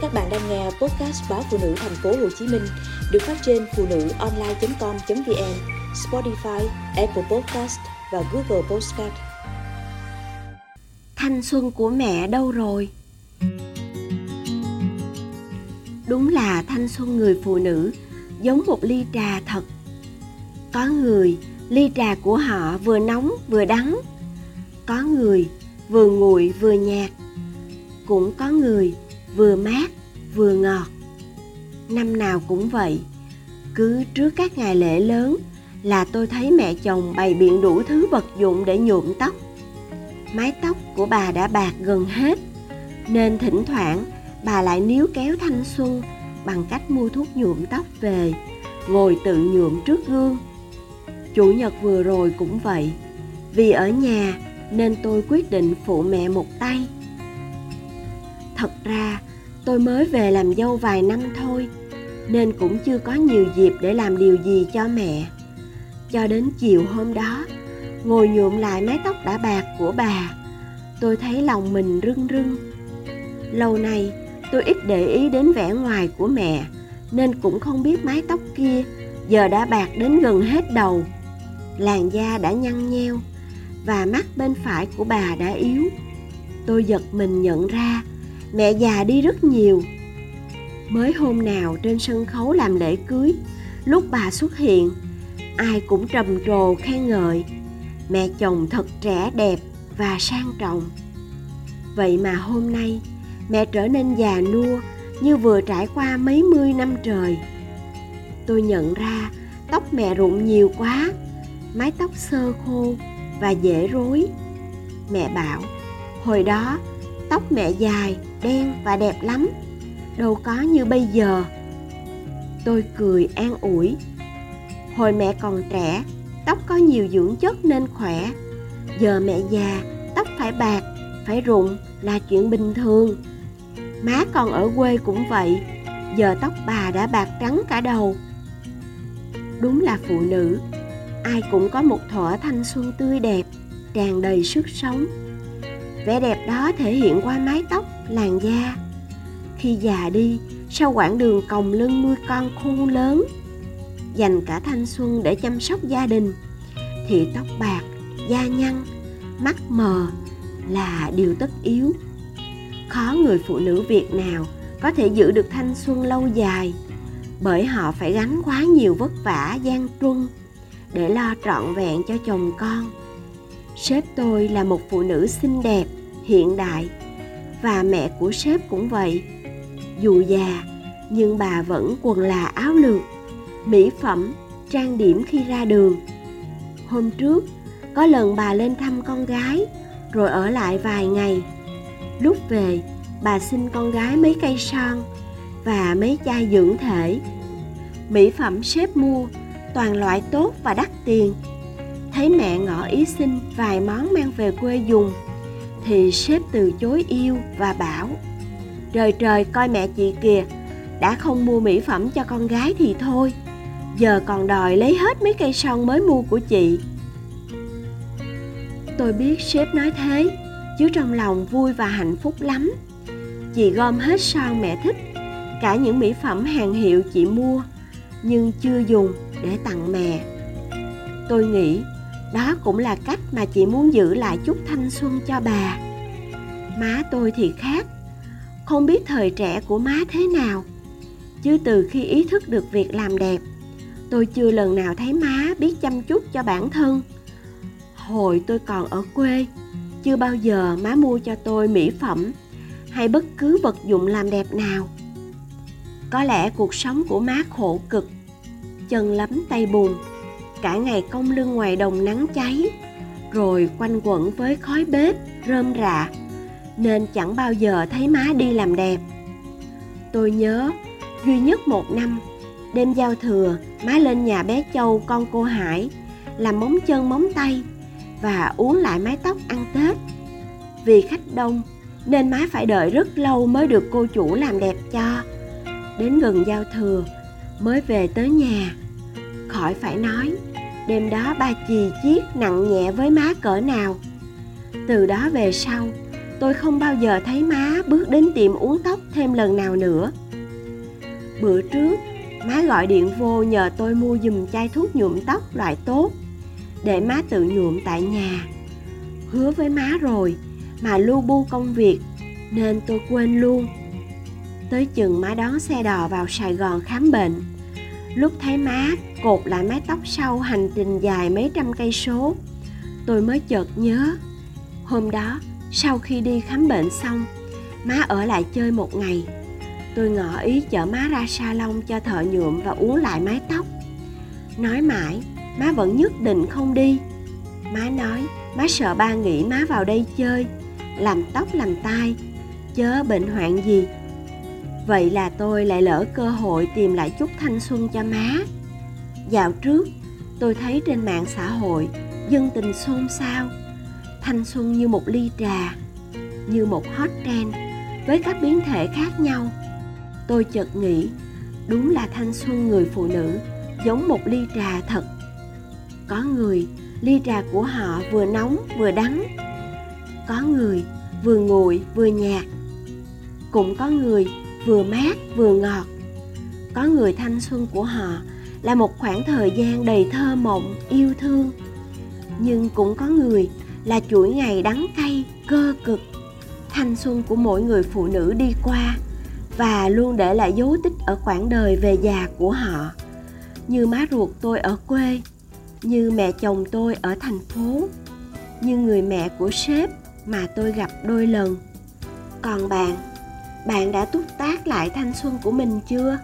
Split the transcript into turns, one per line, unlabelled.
Các bạn đang nghe podcast báo phụ nữ thành phố Hồ Chí Minh được phát trên phụ nữ online.com.vn, Spotify, Apple Podcast và Google Podcast.
Thanh xuân của mẹ đâu rồi? Đúng là thanh xuân người phụ nữ giống một ly trà thật. Có người ly trà của họ vừa nóng vừa đắng. Có người vừa nguội vừa nhạt. Cũng có người vừa mát, vừa ngọt. Năm nào cũng vậy, cứ trước các ngày lễ lớn là tôi thấy mẹ chồng bày biện đủ thứ vật dụng để nhuộm tóc. Mái tóc của bà đã bạc gần hết, nên thỉnh thoảng bà lại níu kéo thanh xuân bằng cách mua thuốc nhuộm tóc về, ngồi tự nhuộm trước gương. Chủ nhật vừa rồi cũng vậy, vì ở nhà nên tôi quyết định phụ mẹ một tay. Thật ra tôi mới về làm dâu vài năm thôi, nên cũng chưa có nhiều dịp để làm điều gì cho mẹ. Cho đến chiều hôm đó, ngồi nhuộm lại mái tóc đã bạc của bà, tôi thấy lòng mình rưng rưng. Lâu nay, tôi ít để ý đến vẻ ngoài của mẹ, nên cũng không biết mái tóc kia giờ đã bạc đến gần hết đầu. Làn da đã nhăn nheo và mắt bên phải của bà đã yếu. Tôi giật mình nhận ra mẹ già đi rất nhiều. Mới hôm nào trên sân khấu làm lễ cưới, lúc bà xuất hiện, ai cũng trầm trồ khen ngợi. Mẹ chồng thật trẻ đẹp và sang trọng. Vậy mà hôm nay, mẹ trở nên già nua như vừa trải qua mấy mươi năm trời. Tôi nhận ra tóc mẹ rụng nhiều quá, mái tóc sơ khô và dễ rối. Mẹ bảo, hồi đó, tóc mẹ dài đen và đẹp lắm. Đâu có như bây giờ. Tôi cười an ủi. Hồi mẹ còn trẻ, tóc có nhiều dưỡng chất nên khỏe. Giờ mẹ già, tóc phải bạc, phải rụng là chuyện bình thường. Má còn ở quê cũng vậy, giờ tóc bà đã bạc trắng cả đầu. Đúng là phụ nữ, ai cũng có một thuở thanh xuân tươi đẹp, tràn đầy sức sống. Vẻ đẹp đó thể hiện qua mái tóc làn da. Khi già đi sau quãng đường còng lưng nuôi con khôn lớn? Dành cả thanh xuân để chăm sóc gia đình. Thì tóc bạc, da nhăn, mắt mờ là điều tất yếu. Khó người phụ nữ việt nào có thể giữ được thanh xuân lâu dài? Bởi họ phải gánh quá nhiều vất vả, gian truân để lo trọn vẹn cho chồng con. Sếp tôi là một phụ nữ xinh đẹp, hiện đại và mẹ của sếp cũng vậy. Dù già, nhưng bà vẫn quần là áo lược, mỹ phẩm, trang điểm khi ra đường. Hôm trước, có lần bà lên thăm con gái, rồi ở lại vài ngày. Lúc về, bà xin con gái mấy cây son và mấy chai dưỡng thể. Mỹ phẩm sếp mua, toàn loại tốt và đắt tiền. Thấy mẹ ngỏ ý xin vài món mang về quê dùng thì sếp từ chối yêu và bảo, trời trời, coi mẹ chị kìa, đã không mua mỹ phẩm cho con gái thì thôi, giờ còn đòi lấy hết mấy cây son mới mua của chị. Tôi biết sếp nói thế, chứ trong lòng vui và hạnh phúc lắm. Chị gom hết son mẹ thích, cả những mỹ phẩm hàng hiệu chị mua, nhưng chưa dùng để tặng mẹ. Tôi nghĩ đó cũng là cách mà chị muốn giữ lại chút thanh xuân cho bà. Má tôi thì khác. Không biết thời trẻ của má thế nào, chứ từ khi ý thức được việc làm đẹp, tôi chưa lần nào thấy má biết chăm chút cho bản thân. Hồi tôi còn ở quê, chưa bao giờ má mua cho tôi mỹ phẩm hay bất cứ vật dụng làm đẹp nào. Có lẽ cuộc sống của má khổ cực, chân lấm tay bùn cả ngày công lưng ngoài đồng nắng cháy. Rồi quanh quẩn với khói bếp, rơm rạ. Nên chẳng bao giờ thấy má đi làm đẹp. Tôi nhớ, duy nhất một năm, đêm giao thừa, má lên nhà bé châu con cô hải, làm móng chân móng tay và uống lại mái tóc ăn tết. Vì khách đông, nên má phải đợi rất lâu mới được cô chủ làm đẹp cho. Đến gần giao thừa, mới về tới nhà khỏi phải nói. Đêm đó ba chì chiết nặng nhẹ với má cỡ nào. Từ đó về sau, tôi không bao giờ thấy má bước đến tiệm uống tóc thêm lần nào nữa. Bữa trước, má gọi điện vô nhờ tôi mua giùm chai thuốc nhuộm tóc loại tốt, để má tự nhuộm tại nhà. Hứa với má rồi, mà lu bu công việc, nên tôi quên luôn. Tới chừng má đón xe đò vào sài gòn khám bệnh lúc thấy má cột lại mái tóc sau hành trình dài mấy trăm cây số, tôi mới chợt nhớ, hôm đó sau khi đi khám bệnh xong, má ở lại chơi một ngày. Tôi ngỏ ý chở má ra salon cho thợ nhuộm và uống lại mái tóc. Nói mãi, má vẫn nhất định không đi. Má nói, má sợ ba nghĩ má vào đây chơi, làm tóc làm tai, chớ bệnh hoạn gì vậy là tôi lại lỡ cơ hội tìm lại chút thanh xuân cho má. Dạo trước, tôi thấy trên mạng xã hội, dân tình xôn xao. Thanh xuân như một ly trà, như một hot trend, với các biến thể khác nhau. Tôi chợt nghĩ, đúng là thanh xuân người phụ nữ giống một ly trà thật. Có người, ly trà của họ vừa nóng, vừa đắng. Có người, vừa nguội, vừa nhạt. Cũng có người vừa mát vừa ngọt. Có người thanh xuân của họ là một khoảng thời gian đầy thơ mộng, yêu thương. Nhưng cũng có người là chuỗi ngày đắng cay, cơ cực. Thanh xuân của mỗi người phụ nữ đi qua và luôn để lại dấu tích ở quãng đời về già của họ. Như má ruột tôi ở quê, như mẹ chồng tôi ở thành phố, như người mẹ của sếp mà tôi gặp đôi lần. Còn bạn bạn đã túc tác lại thanh xuân của mình chưa?